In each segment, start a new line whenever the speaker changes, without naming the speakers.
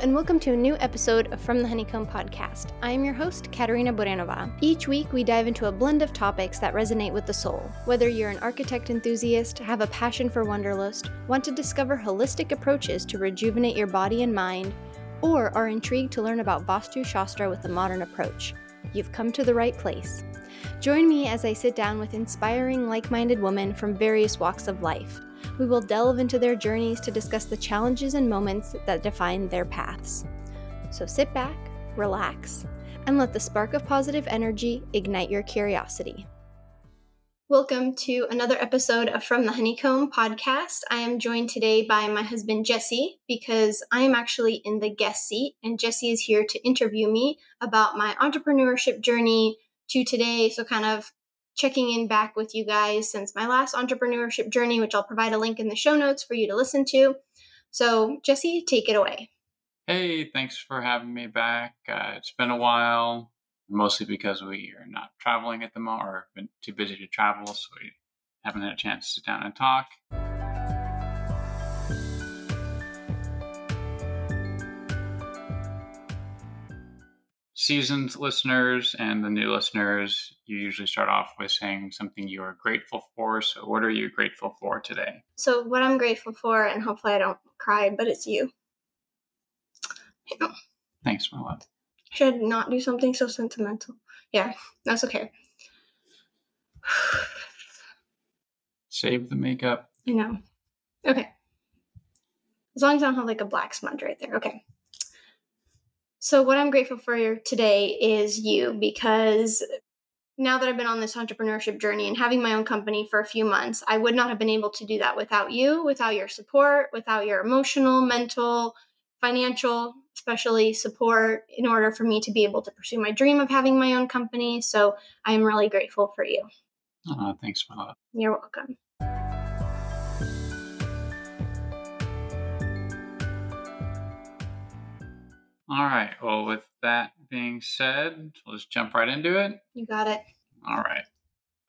and welcome to a new episode of From the Honeycomb podcast. I am your host, Katerina Boranova. Each week, we dive into a blend of topics that resonate with the soul. Whether you're an architect enthusiast, have a passion for Wanderlust, want to discover holistic approaches to rejuvenate your body and mind, or are intrigued to learn about Vastu Shastra with a modern approach, you've come to the right place. Join me as I sit down with inspiring, like minded women from various walks of life we will delve into their journeys to discuss the challenges and moments that define their paths. So sit back, relax, and let the spark of positive energy ignite your curiosity. Welcome to another episode of From the Honeycomb podcast. I am joined today by my husband Jesse because I am actually in the guest seat, and Jesse is here to interview me about my entrepreneurship journey to today. So, kind of checking in back with you guys since my last entrepreneurship journey, which I'll provide a link in the show notes for you to listen to. So, Jesse, take it away.
Hey, thanks for having me back. Uh, it's been a while, mostly because we are not traveling at the moment or been too busy to travel, so we haven't had a chance to sit down and talk. Seasoned listeners and the new listeners, you usually start off with saying something you are grateful for. So, what are you grateful for today?
So, what I'm grateful for, and hopefully I don't cry, but it's you.
Yeah. Thanks, my love.
Should not do something so sentimental. Yeah, that's okay.
Save the makeup.
I know. Okay. As long as I don't have like a black smudge right there. Okay. So, what I'm grateful for today is you because now that I've been on this entrepreneurship journey and having my own company for a few months, I would not have been able to do that without you, without your support, without your emotional, mental, financial, especially support in order for me to be able to pursue my dream of having my own company. So, I am really grateful for you.
Oh, thanks, Mala.
You're welcome.
All right. Well, with that being said, let's jump right into it.
You got it.
All right.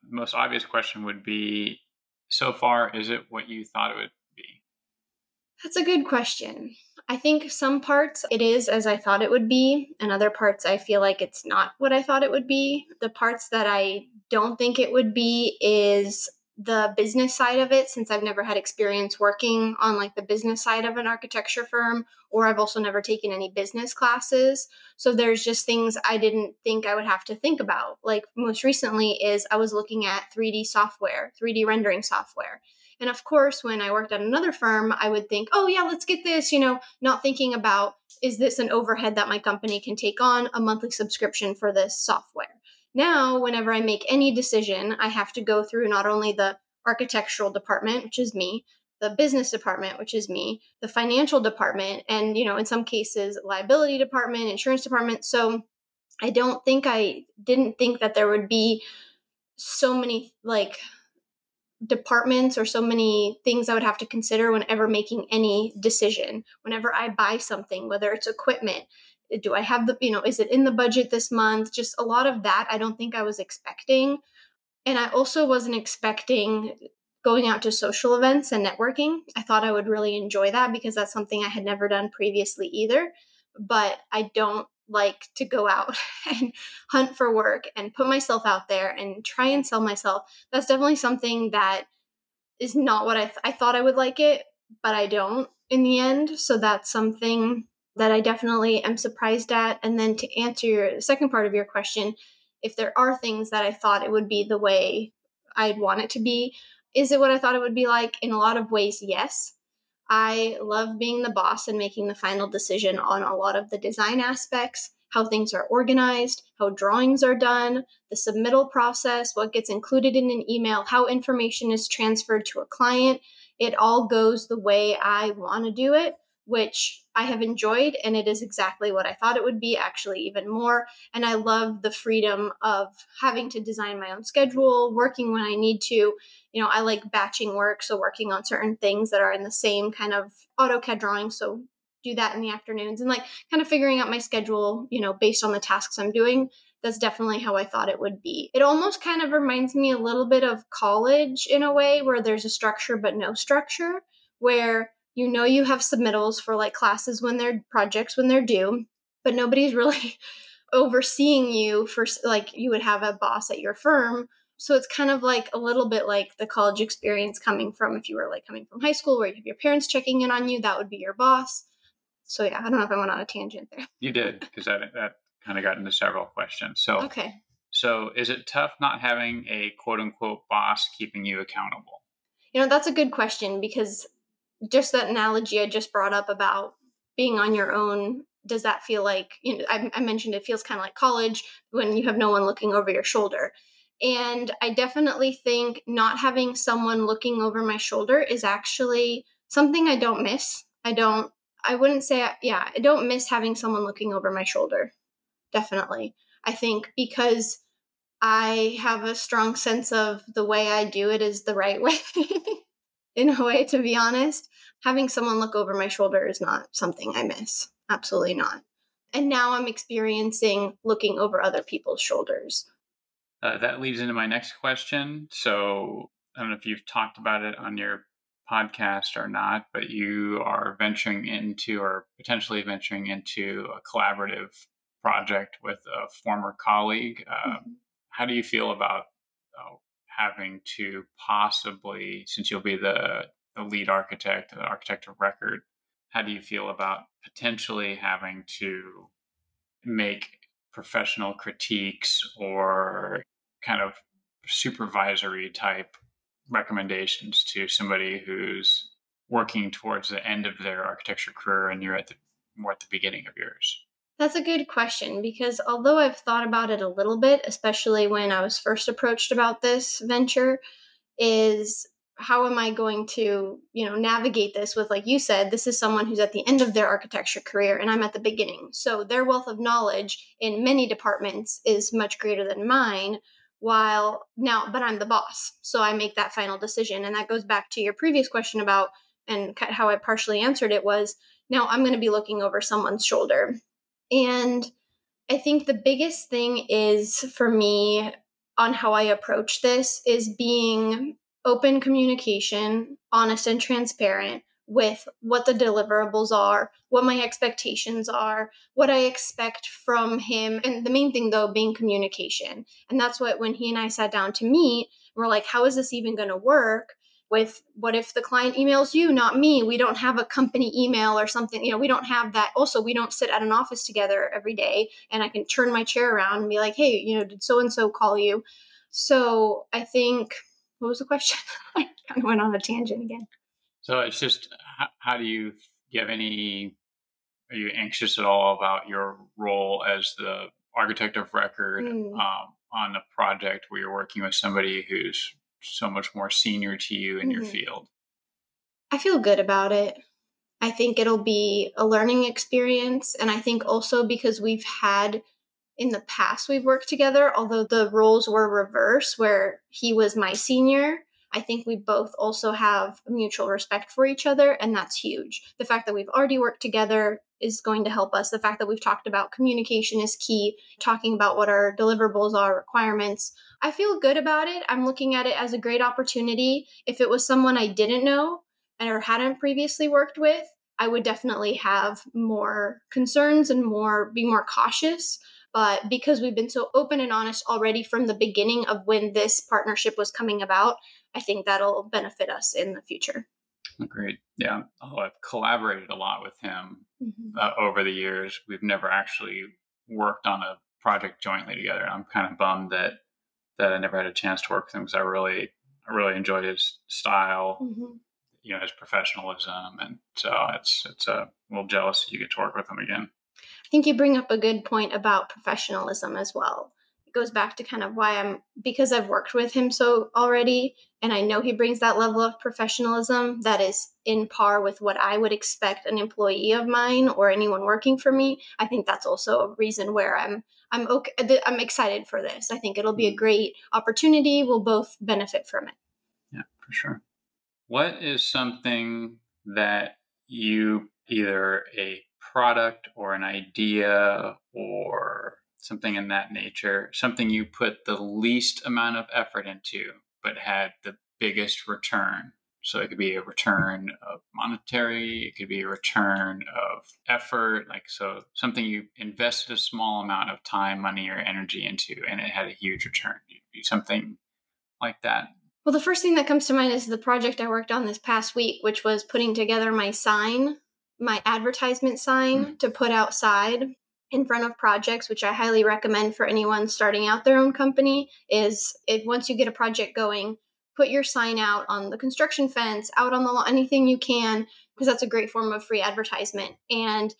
The most obvious question would be so far, is it what you thought it would be?
That's a good question. I think some parts it is as I thought it would be, and other parts I feel like it's not what I thought it would be. The parts that I don't think it would be is the business side of it since I've never had experience working on like the business side of an architecture firm or I've also never taken any business classes. So there's just things I didn't think I would have to think about. Like most recently is I was looking at 3D software, 3D rendering software. And of course, when I worked at another firm, I would think, "Oh yeah, let's get this," you know, not thinking about is this an overhead that my company can take on a monthly subscription for this software. Now, whenever I make any decision, I have to go through not only the architectural department, which is me, the business department, which is me, the financial department, and, you know, in some cases, liability department, insurance department. So I don't think I didn't think that there would be so many like departments or so many things I would have to consider whenever making any decision. Whenever I buy something, whether it's equipment, do I have the, you know, is it in the budget this month? Just a lot of that I don't think I was expecting. And I also wasn't expecting going out to social events and networking. I thought I would really enjoy that because that's something I had never done previously either. But I don't like to go out and hunt for work and put myself out there and try and sell myself. That's definitely something that is not what I, th- I thought I would like it, but I don't in the end. So that's something that I definitely am surprised at. And then to answer your second part of your question, if there are things that I thought it would be the way I'd want it to be, is it what I thought it would be like? In a lot of ways, yes. I love being the boss and making the final decision on a lot of the design aspects, how things are organized, how drawings are done, the submittal process, what gets included in an email, how information is transferred to a client. It all goes the way I want to do it which I have enjoyed, and it is exactly what I thought it would be, actually, even more. And I love the freedom of having to design my own schedule, working when I need to. You know, I like batching work, so working on certain things that are in the same kind of AutoCAD drawing. So do that in the afternoons and like kind of figuring out my schedule, you know, based on the tasks I'm doing. That's definitely how I thought it would be. It almost kind of reminds me a little bit of college in a way where there's a structure but no structure, where You know you have submittals for like classes when they're projects when they're due, but nobody's really overseeing you for like you would have a boss at your firm. So it's kind of like a little bit like the college experience coming from if you were like coming from high school where you have your parents checking in on you, that would be your boss. So yeah, I don't know if I went on a tangent there.
You did because that that kind of got into several questions. So
okay.
So is it tough not having a quote unquote boss keeping you accountable?
You know, that's a good question because just that analogy I just brought up about being on your own does that feel like you know I, I mentioned it feels kind of like college when you have no one looking over your shoulder and i definitely think not having someone looking over my shoulder is actually something i don't miss i don't I wouldn't say, yeah, I don't miss having someone looking over my shoulder. Definitely. I think because I have a strong sense of the way I do it is the right way, in a way, to be honest. Having someone look over my shoulder is not something I miss. Absolutely not. And now I'm experiencing looking over other people's shoulders.
Uh, that leads into my next question. So I don't know if you've talked about it on your podcast or not, but you are venturing into or potentially venturing into a collaborative project with a former colleague. Uh, mm-hmm. How do you feel about uh, having to possibly, since you'll be the, the lead architect, the architect of record, how do you feel about potentially having to make professional critiques or kind of supervisory type recommendations to somebody who's working towards the end of their architecture career and you're at the more at the beginning of yours?
That's a good question because although I've thought about it a little bit, especially when I was first approached about this venture, is how am I going to, you know, navigate this with like you said, this is someone who's at the end of their architecture career and I'm at the beginning. So their wealth of knowledge in many departments is much greater than mine while now but i'm the boss. So i make that final decision. And that goes back to your previous question about and how i partially answered it was now i'm going to be looking over someone's shoulder. And i think the biggest thing is for me on how i approach this is being open communication honest and transparent with what the deliverables are, what my expectations are, what I expect from him. And the main thing, though, being communication. And that's what, when he and I sat down to meet, we're like, how is this even going to work? With what if the client emails you, not me? We don't have a company email or something. You know, we don't have that. Also, we don't sit at an office together every day and I can turn my chair around and be like, hey, you know, did so and so call you? So I think, what was the question? I kind of went on a tangent again.
So it's just how, how do you, do you have any? Are you anxious at all about your role as the architect of record mm. um, on a project where you're working with somebody who's so much more senior to you in mm-hmm. your field?
I feel good about it. I think it'll be a learning experience. And I think also because we've had in the past, we've worked together, although the roles were reverse, where he was my senior I think we both also have mutual respect for each other, and that's huge. The fact that we've already worked together is going to help us. The fact that we've talked about communication is key, talking about what our deliverables are, requirements. I feel good about it. I'm looking at it as a great opportunity. If it was someone I didn't know or hadn't previously worked with, I would definitely have more concerns and more be more cautious. But because we've been so open and honest already from the beginning of when this partnership was coming about, I think that'll benefit us in the future.
Great. Yeah. Oh, I've collaborated a lot with him mm-hmm. uh, over the years. We've never actually worked on a project jointly together. I'm kind of bummed that that I never had a chance to work with him because I really I really enjoyed his style, mm-hmm. you know, his professionalism, and so it's it's a little jealous that you get to work with him again.
Think you bring up a good point about professionalism as well It goes back to kind of why I'm because I've worked with him so already and I know he brings that level of professionalism that is in par with what I would expect an employee of mine or anyone working for me. I think that's also a reason where I'm I'm okay I'm excited for this. I think it'll be a great opportunity. We'll both benefit from it.
Yeah, for sure. What is something that you either a product or an idea or something in that nature, something you put the least amount of effort into, but had the biggest return So it could be a return of monetary, it could be a return of effort. Like, so something you invested a small amount of time, money, or energy into, and it had a huge return. Something like that.
Well, the first thing that comes to mind is the project I worked on this past week, which was putting together my sign, my advertisement sign mm-hmm. to put outside in front of projects, which I highly recommend for anyone starting out their own company. Is it once you get a project going, put your sign out on the construction fence, out on the lawn, anything you can, because that's a great form of free advertisement. And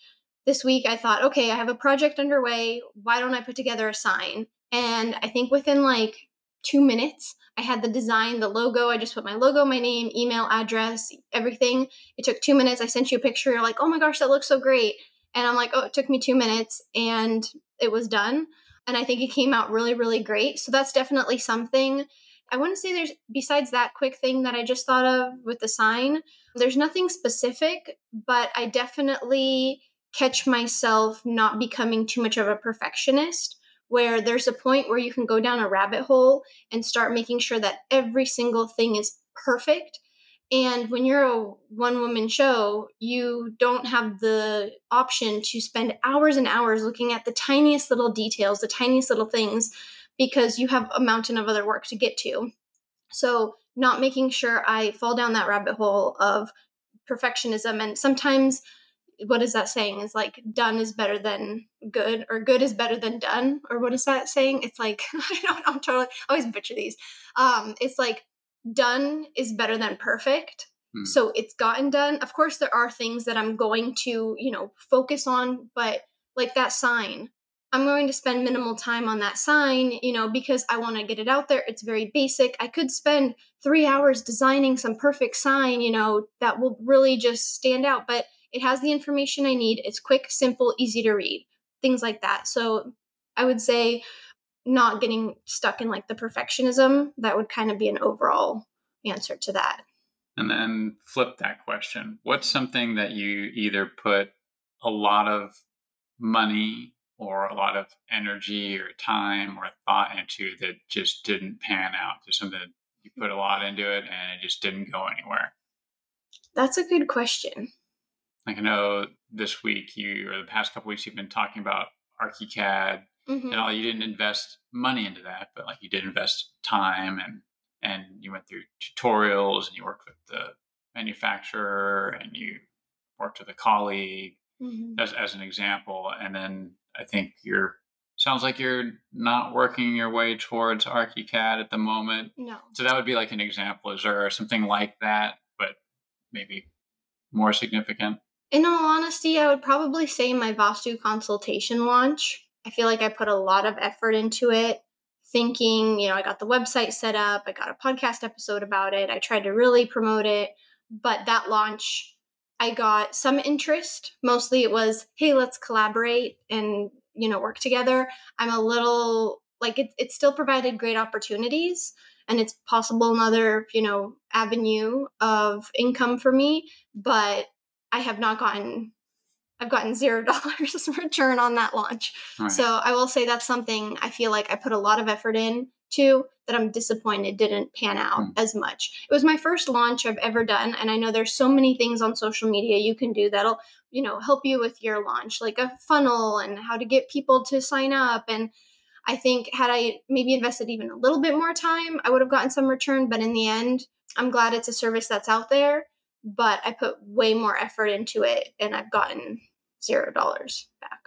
this week I thought, okay, I have a project underway. Why don't I put together a sign? And I think within like two minutes, I had the design, the logo. I just put my logo, my name, email, address, everything. It took two minutes. I sent you a picture. You're like, oh my gosh, that looks so great. And I'm like, oh, it took me two minutes and it was done. And I think it came out really, really great. So that's definitely something. I want to say there's, besides that quick thing that I just thought of with the sign, there's nothing specific, but I definitely catch myself not becoming too much of a perfectionist where there's a point where you can go down a rabbit hole and start making sure that every single thing is perfect and when you're a one woman show, you don't have the option to spend hours and hours looking at the tiniest little details, the tiniest little things, because you have a mountain of other work to get to. So, not making sure I fall down that rabbit hole of perfectionism. And sometimes, what is that saying? Is like done is better than good, or good is better than done, or what is that saying? It's like, I don't know, I'm totally, I always butcher these. Um, it's like, done is better than perfect. Hmm. So it's gotten done. Of course, there are things that I'm going to, you know, focus on, but like that sign, I'm going to spend minimal time on that sign, you know, because I want to get it out there. It's very basic. I could spend three hours designing some perfect sign, you know, that will really just stand out, but it has the information I need. It's quick, simple, easy to read, things like that. So I would say not getting stuck in like the perfectionism that would kind of be an overall answer to that.
And then flip that question. What's something that you either put a lot of money or a lot of energy or time or thought into that just didn't pan out? Just something you put a lot into it and it just didn't go anywhere.
That's a good question
like i know this week you or the past couple weeks you've been talking about archicad mm-hmm. and all. You didn't invest money into that but like you did invest time and and you went through tutorials and you worked with the manufacturer and you worked with a colleague mm-hmm. as, as an example. And then i think you're sounds like you're not working your way towards archicad at the moment.
No.
So that would be like an example. Is there something like that but maybe more significant
in all honesty i would probably say my vastu consultation launch I feel like I put a lot of effort into it, thinking, you know, I got the website set up, I got a podcast episode about it, I tried to really promote it. But that launch, I got some interest. Mostly it was, hey, let's collaborate and, you know, work together. I'm a little like it, it still provided great opportunities and it's possible another, you know, avenue of income for me, but I have not gotten I've gotten zero dollars return on that launch. Right. So I will say that's something I feel like I put a lot of effort in to that I'm disappointed didn't pan out mm. as much. It was my first launch I've ever done, and I know there's so many things on social media you can do that'll you know help you with your launch, like a funnel and how to get people to sign up. And I think had I maybe invested even a little bit more time, I would have gotten some return. But in the end, I'm glad it's a service that's out there. But I put way more effort into it, and I've gotten zero dollars back.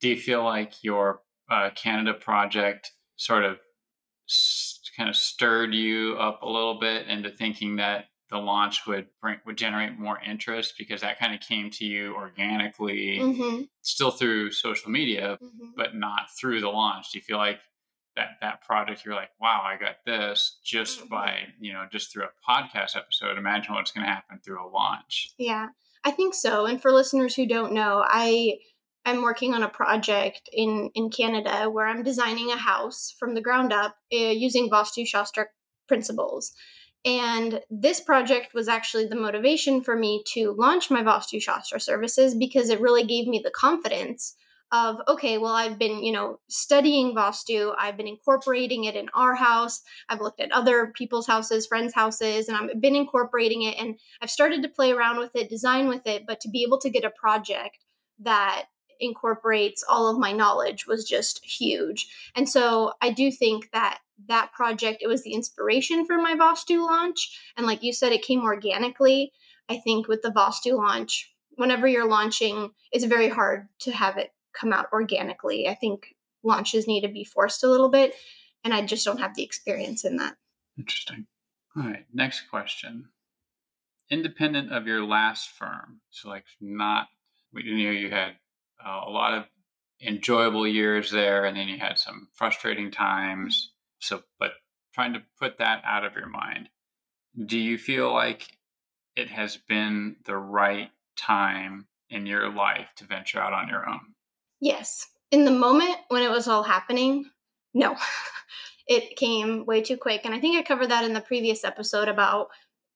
Do you feel like your uh, Canada project sort of s- kind of stirred you up a little bit into thinking that the launch would bring would generate more interest because that kind of came to you organically, mm-hmm. still through social media, mm-hmm. but not through the launch. Do you feel like that that project you're like, wow, I got this just mm-hmm. by you know just through a podcast episode. Imagine what's going to happen through a launch.
Yeah, I think so. And for listeners who don't know, I i'm working on a project in in Canada where I'm designing a house from the ground up uh, using Vastu Shastra principles. And this project was actually the motivation for me to launch my Vastu Shastra services because it really gave me the confidence of okay well i've been you know studying vastu i've been incorporating it in our house i've looked at other people's houses friends houses and i've been incorporating it and i've started to play around with it design with it but to be able to get a project that incorporates all of my knowledge was just huge. And so i do think that that project it was the inspiration for my vastu launch and like you said it came organically. I think with the vastu launch whenever you're launching it's very hard to have it come out organically. I think launches need to be forced a little bit, and I just don't have the experience in that.
Interesting. All right, next question. Independent of your last firm, so like not, we knew you had uh, a lot of enjoyable years there, and then you had some frustrating times. So, but trying to put that out of your mind, do you feel like it has been the right time in your life to venture out on your own?
Yes. In the moment when it was all happening, no. it came way too quick. And I think I covered that in the previous episode about,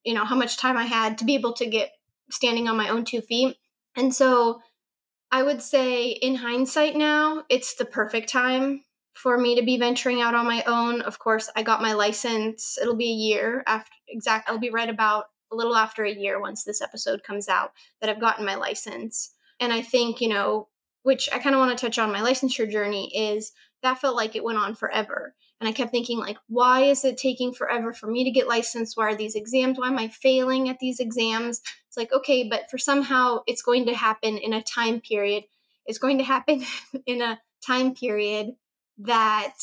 you know, how much time I had to be able to get standing on my own two feet. And so I would say in hindsight now, it's the perfect time for me to be venturing out on my own. Of course, I got my license. It'll be a year after exact I'll be right about a little after a year once this episode comes out that I've gotten my license. And I think, you know, which I kind of want to touch on my licensure journey, is that felt like it went on forever. And I kept thinking, like, why is it taking forever for me to get licensed? Why are these exams? Why am I failing at these exams? It's like, okay, but for somehow it's going to happen in a time period. It's going to happen in a time period that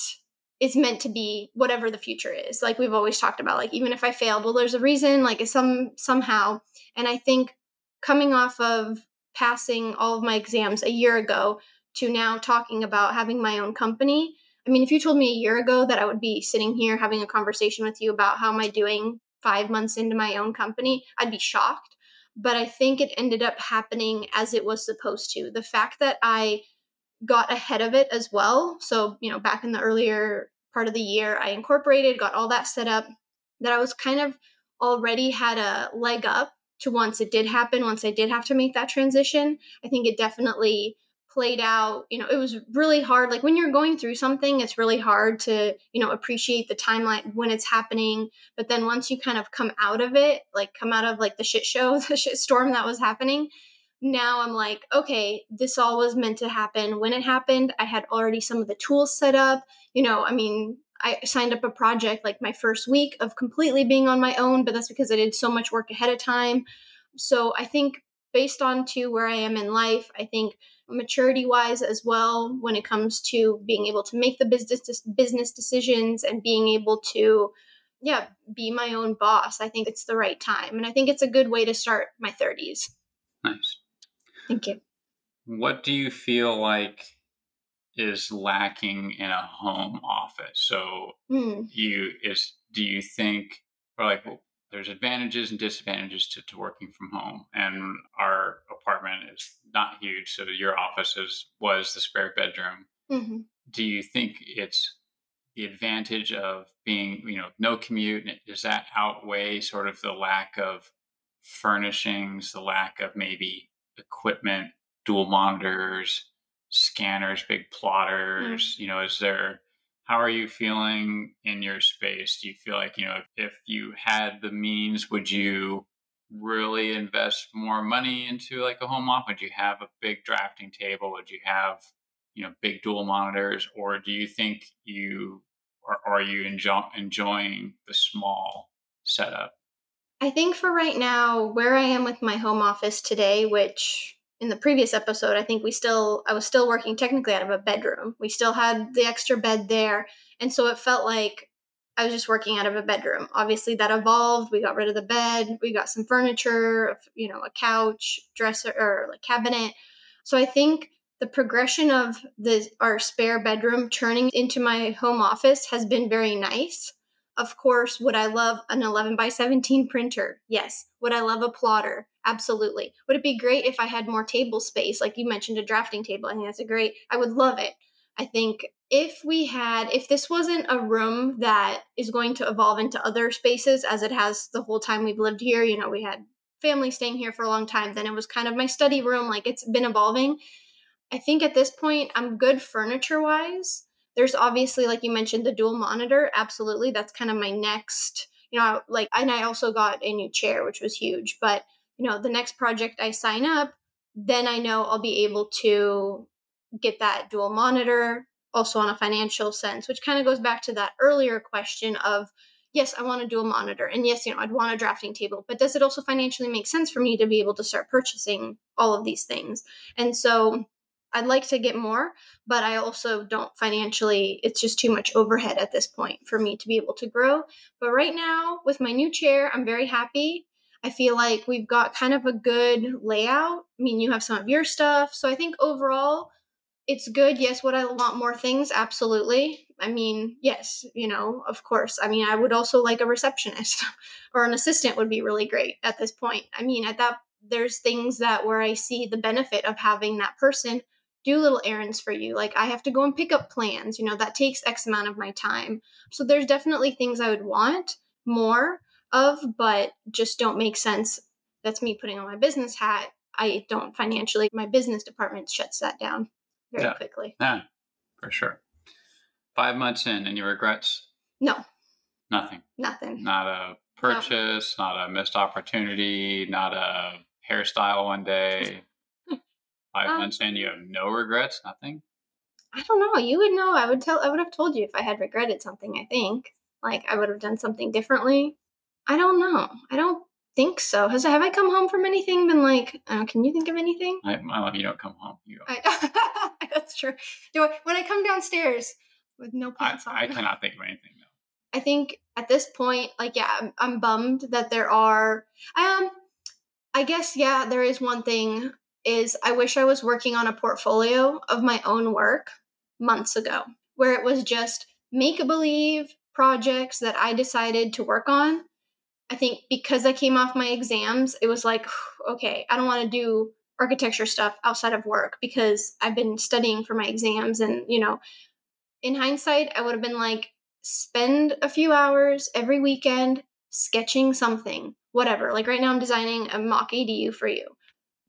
is meant to be whatever the future is. Like we've always talked about, like even if I failed, well, there's a reason, like some somehow. And I think coming off of passing all of my exams a year ago to now talking about having my own company. I mean, if you told me a year ago that I would be sitting here having a conversation with you about how am I doing five months into my own company, I'd be shocked. But I think it ended up happening as it was supposed to. The fact that I got ahead of it as well. So, you know, back in the earlier part of the year, I incorporated, got all that set up, that I was kind of already had a leg up to once it did happen, once I did have to make that transition, I think it definitely played out. You know, it was really hard. Like when you're going through something, it's really hard to, you know, appreciate the timeline when it's happening. But then once you kind of come out of it, like come out of like the shit show, the shit storm that was happening, now I'm like, okay, this all was meant to happen. When it happened, I had already some of the tools set up. You know, I mean, I signed up a project like my first week of completely being on my own, but that's because I did so much work ahead of time. So I think based on to where I am in life, I think maturity wise as well when it comes to being able to make the business business decisions and being able to yeah, be my own boss. I think it's the right time and I think it's a good way to start my 30s.
Nice.
Thank you.
What do you feel like is lacking in a home office. So
mm.
you is do you think or like well, there's advantages and disadvantages to, to working from home and our apartment is not huge so your office is was the spare bedroom
mm-hmm.
do you think it's the advantage of being you know no commute does that outweigh sort of the lack of furnishings the lack of maybe equipment dual monitors scanners, big plotters? Mm. You know, is there, how are you feeling in your space? Do you feel like, you know, if, if you had the means, would you really invest more money into like a home office? Would you have a big drafting table? Would you have, you know, big dual monitors? Or do you think you, or are you enjoy, enjoying the small setup?
I think for right now, where I am with my home office today, which in the previous episode, I think we still I was still working technically out of a bedroom. We still had the extra bed there, and so it felt like I was just working out of a bedroom. Obviously, that evolved. We got rid of the bed. We got some furniture, you know, a couch, dresser, or like cabinet. So I think the progression of the our spare bedroom turning into my home office has been very nice. Of course, would I love an 11 by 17 printer? Yes. Would I love a plotter? Absolutely. Would it be great if I had more table space? Like you mentioned, a drafting table. I think that's a great, I would love it. I think if we had, if this wasn't a room that is going to evolve into other spaces as it has the whole time we've lived here, you know, we had family staying here for a long time, then it was kind of my study room. Like it's been evolving. I think at this point, I'm good furniture wise. There's obviously, like you mentioned, the dual monitor. Absolutely. That's kind of my next, you know, like, and I also got a new chair, which was huge. But, you know, the next project I sign up, then I know I'll be able to get that dual monitor also on a financial sense, which kind of goes back to that earlier question of, yes, I want to do a monitor. And yes, you know, I'd want a drafting table, but does it also financially make sense for me to be able to start purchasing all of these things? And so I'd like to get more, but I also don't financially, it's just too much overhead at this point for me to be able to grow. But right now, with my new chair, I'm very happy. I feel like we've got kind of a good layout. I mean, you have some of your stuff. So I think overall, it's good. Yes, would I want more things? Absolutely. I mean, yes, you know, of course. I mean, I would also like a receptionist or an assistant would be really great at this point. I mean, at that there's things that where I see the benefit of having that person do little errands for you. Like I have to go and pick up plans, you know, that takes X amount of my time. So there's definitely things I would want more of, but just don't make sense. That's me putting on my business hat. I don't financially, my business department shuts that down very yeah. quickly.
Yeah, for sure. Five months in, any regrets?
No.
Nothing.
Nothing.
Not a purchase, no. not a missed opportunity, not a hairstyle one day. Five um, in, you have no regrets, nothing.
I don't know. You would know. I would tell. I would have told you if I had regretted something. I think, like, I would have done something differently. I don't know. I don't think so. Has have I come home from anything? Been like, uh, can you think of anything?
I, I love you. Don't come home. You
go. I, that's true. Do I, when I come downstairs with no pants
I, on? I cannot think of anything
though. I think at this point, like, yeah, I'm, I'm bummed that there are. Um, I guess yeah, there is one thing. Is I wish I was working on a portfolio of my own work months ago, where it was just make believe projects that I decided to work on I think because I came off my exams, it was like, okay, I don't want to do architecture stuff outside of work because I've been studying for my exams. And, you know, in hindsight, I would have been like, spend a few hours every weekend sketching something, whatever. Like right now, I'm designing a mock ADU for you.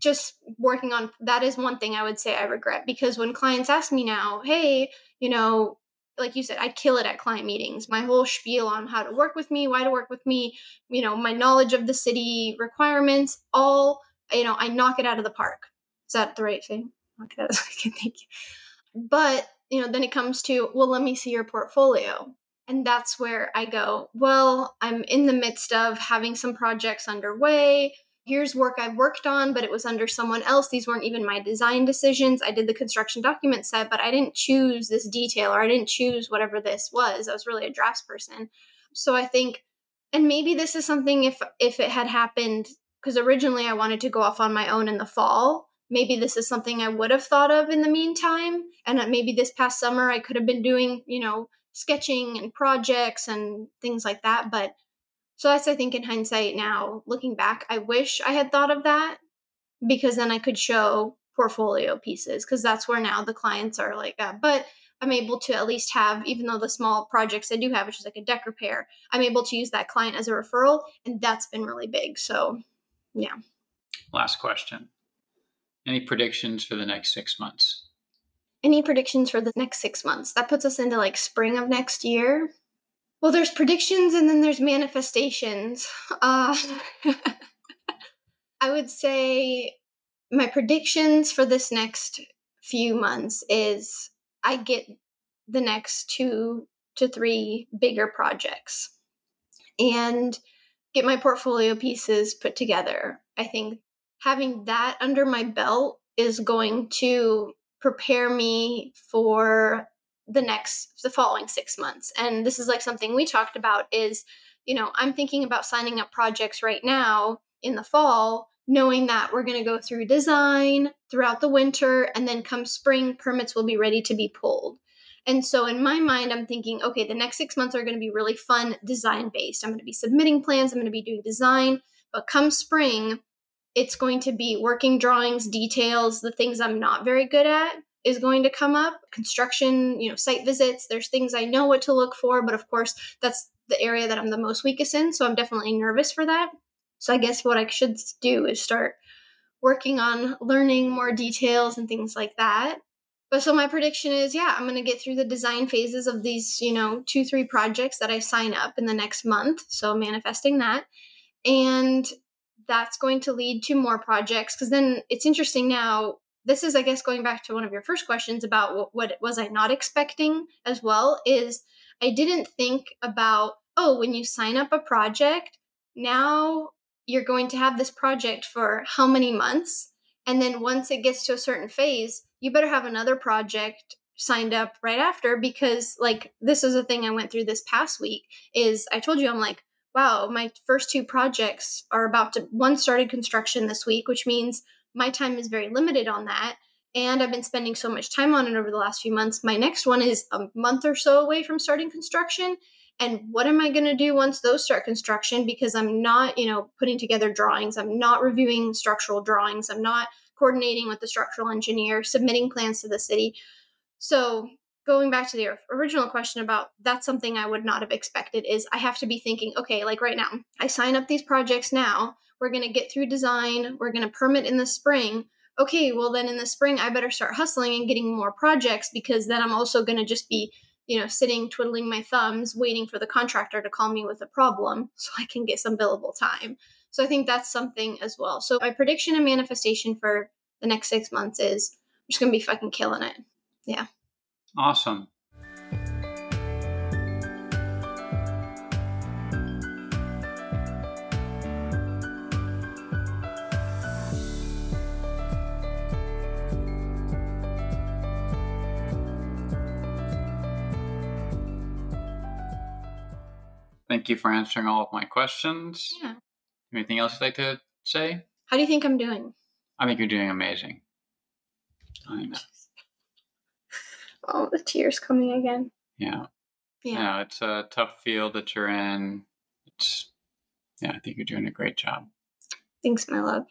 Just working on that is one thing I would say I regret because when clients ask me now, hey, you know, like you said, I kill it at client meetings. My whole spiel on how to work with me, why to work with me, you know, my knowledge of the city requirements, all, you know, I knock it out of the park. Is that the right thing? Okay, the Thank you. But, you know, then it comes to, well, let me see your portfolio. And that's where I go, well, I'm in the midst of having some projects underway here's work I've worked on, but it was under someone else. These weren't even my design decisions. I did the construction document set, but I didn't choose this detail or I didn't choose whatever this was. I was really a drafts person. So I think, and maybe this is something if if it had happened, because originally I wanted to go off on my own in the fall. Maybe this is something I would have thought of in the meantime. And maybe this past summer I could have been doing, you know, sketching and projects and things like that. But so that's, I think, in hindsight now, looking back, I wish I had thought of that because then I could show portfolio pieces because that's where now the clients are like, uh, but I'm able to at least have, even though the small projects I do have, which is like a deck repair, I'm able to use that client as a referral. And that's been really big. So, yeah.
Last question Any predictions for the next six months?
Any predictions for the next six months? That puts us into like spring of next year. Well, there's predictions and then there's manifestations. Uh, I would say my predictions for this next few months is I get the next two to three bigger projects and get my portfolio pieces put together. I think having that under my belt is going to prepare me for the next the following six months. And this is like something we talked about is you know i'm thinking about signing up projects right now in the fall knowing that we're going to go through design throughout the winter and then come spring permits will be ready to be pulled. And so in my mind i'm thinking okay the next six months are going to be really fun design based i'm going to be submitting plans i'm going to be doing design but come spring it's going to be working drawings details the things i'm not very good at is going to come up construction you know site visits there's things i know what to look for but of course that's the area that i'm the most weakest in so i'm definitely nervous for that so i guess what i should do is start working on learning more details and things like that. But so my prediction is, yeah, I'm going to get through the design phases of these, you know, two, three projects that I sign up in the next month. So manifesting that. And that's going to lead to more projects because then it's interesting now. This is, I guess, going back to one of your first questions about what, what was I not expecting as well, is I didn't think about, oh, when you sign up a project, now you're going to have this project for how many months? And then once it gets to a certain phase, you better have another project signed up right after because like this is a thing I went through this past week is I told you I'm like, wow, my first two projects are about to one started construction this week, which means my time is very limited on that. And I've been spending so much time on it over the last few months. My next one is a month or so away from starting construction and what am i going to do once those start construction because i'm not you know putting together drawings i'm not reviewing structural drawings i'm not coordinating with the structural engineer submitting plans to the city so going back to the original question about that's something i would not have expected is i have to be thinking okay like right now i sign up these projects now we're going to get through design we're going to permit in the spring okay well then in the spring i better start hustling and getting more projects because then i'm also going to just be you know, sitting twiddling my thumbs, waiting for the contractor to call me with a problem so I can get some billable time. So I think that's something as well. So my prediction and manifestation for the next six months is I'm just gonna be fucking killing it. Yeah.
Awesome. Thank you for answering all of my questions.
Yeah.
Anything else you'd like to say?
How do you think I'm doing?
I think you're doing amazing. I know.
Oh, the tears coming again. Yeah.
Yeah. It's a tough field that you're in. It's yeah, I think you're doing a great job.
Thanks, my love.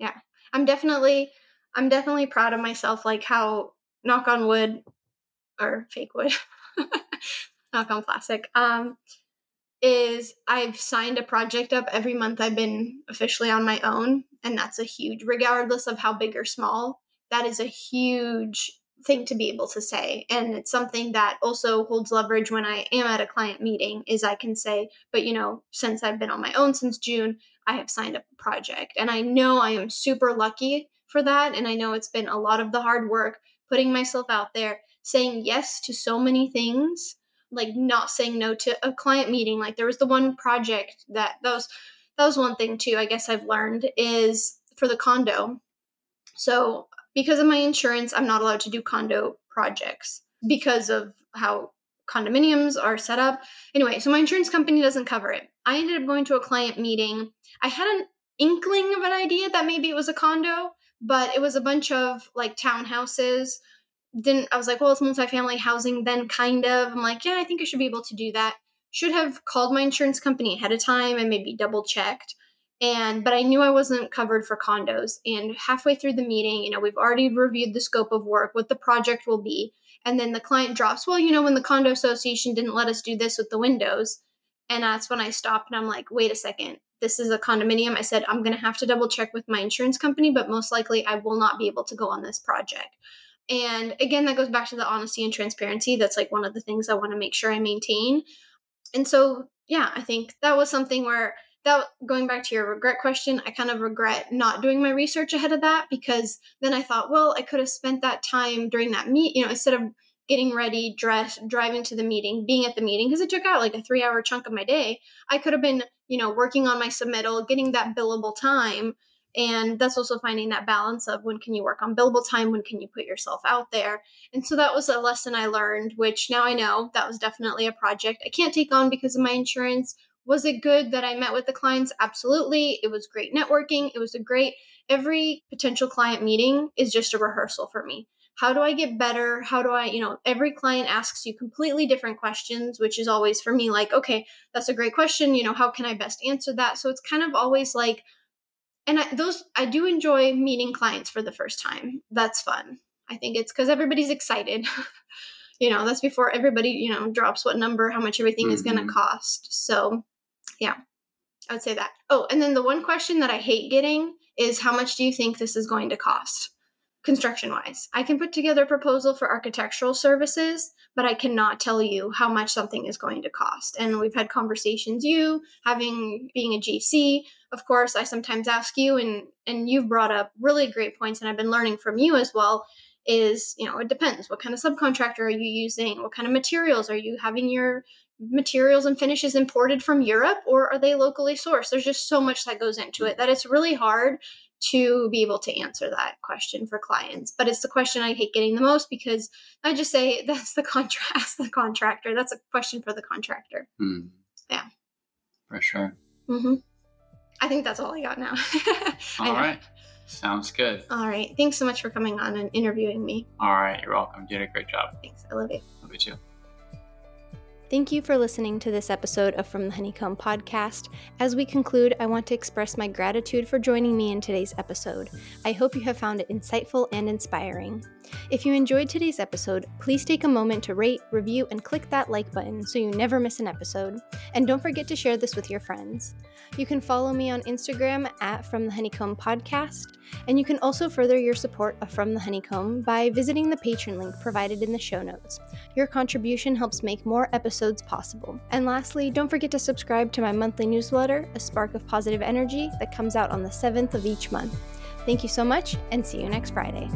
Yeah. I'm definitely I'm definitely proud of myself, like how knock on wood or fake wood. knock on plastic. Um is I've signed a project up every month I've been officially on my own. And that's a huge, regardless of how big or small, that is a huge thing to be able to say. And it's something that also holds leverage when I am at a client meeting is I can say, but you know, since I've been on my own since June, I have signed up a project. And I know I am super lucky for that. And I know it's been a lot of the hard work, putting myself out there, saying yes to so many things like not saying no to a client meeting. Like there was the one project that that was that was one thing too. I guess I've learned is for the condo. So because of my insurance, I'm not allowed to do condo projects because of how condominiums are set up. Anyway, so my insurance company doesn't cover it. I ended up going to a client meeting. I had an inkling of an idea that maybe it was a condo, but it was a bunch of like townhouses didn't I was like, well, it's multifamily housing then kind of. I'm like, yeah, I think I should be able to do that. Should have called my insurance company ahead of time and maybe double checked. And but I knew I wasn't covered for condos. And halfway through the meeting, you know, we've already reviewed the scope of work, what the project will be. And then the client drops, well, you know, when the condo association didn't let us do this with the windows. And that's when I stopped and I'm like, wait a second, this is a condominium. I said, I'm going to have to double check with my insurance company, but most likely I will not be able to go on this project. And again, that goes back to the honesty and transparency. That's like one of the things I want to make sure I maintain. And so, yeah, I think that was something where that going back to your regret question, I kind of regret not doing my research ahead of that because then I thought, well, I could have spent that time during that meet, you know, instead of getting ready, dressed, driving to the meeting, being at the meeting, because it took out like a three hour chunk of my day. I could have been, you know, working on my submittal, getting that billable time and that's also finding that balance of when can you work on billable time? When can you put yourself out there? And so that was a lesson i learned which now i know that was definitely a project i can't take on because of my insurance. Was it good that i met with the clients? Absolutely. It was great networking. It was a great every potential client meeting is just a rehearsal for me. How do i get better? How do i you know every client asks you completely different questions which is always for me like okay that's a great question. You know how can i best answer that? So it's kind of always like and I, those I do enjoy meeting clients for the first time. That's fun. I think it's because everybody's excited. you know, that's before everybody you know drops what number, how much everything mm-hmm. is going to cost. So, yeah, I would say that. Oh, and then the one question that I hate getting is how much do you think this is going to cost? Construction wise. I can put together a proposal for architectural services, but I cannot tell you how much something is going to cost. And we've had conversations you having being a GC, of course, I sometimes ask you and and you've brought up really great points and I've been learning from you as well is, you know, it depends. What kind of subcontractor are you using? What kind of materials are you having your materials and finishes imported from Europe or are they locally sourced? There's just so much that goes into it that it's really hard to be able to answer that question for clients. But it's the question I hate getting the most because I just say that's the contrast, the contractor. That's a question for the contractor.
Mm.
Yeah.
For sure.
Mm-hmm. I think that's all I got now.
all right. Sounds good.
All right. Thanks so much for coming on and interviewing me.
All right. You're welcome. You did a great job.
Thanks. I love you.
Love you too.
Thank you for listening to this episode of From the Honeycomb podcast. As we conclude, I want to express my gratitude for joining me in today's episode. I hope you have found it insightful and inspiring. If you enjoyed today's episode, please take a moment to rate, review, and click that like button so you never miss an episode. And don't forget to share this with your friends. You can follow me on Instagram at From the Honeycomb Podcast, and you can also further your support of From the Honeycomb by visiting the Patreon link provided in the show notes. Your contribution helps make more episodes possible. And lastly, don't forget to subscribe to my monthly newsletter, A Spark of Positive Energy, that comes out on the 7th of each month. Thank you so much, and see you next Friday.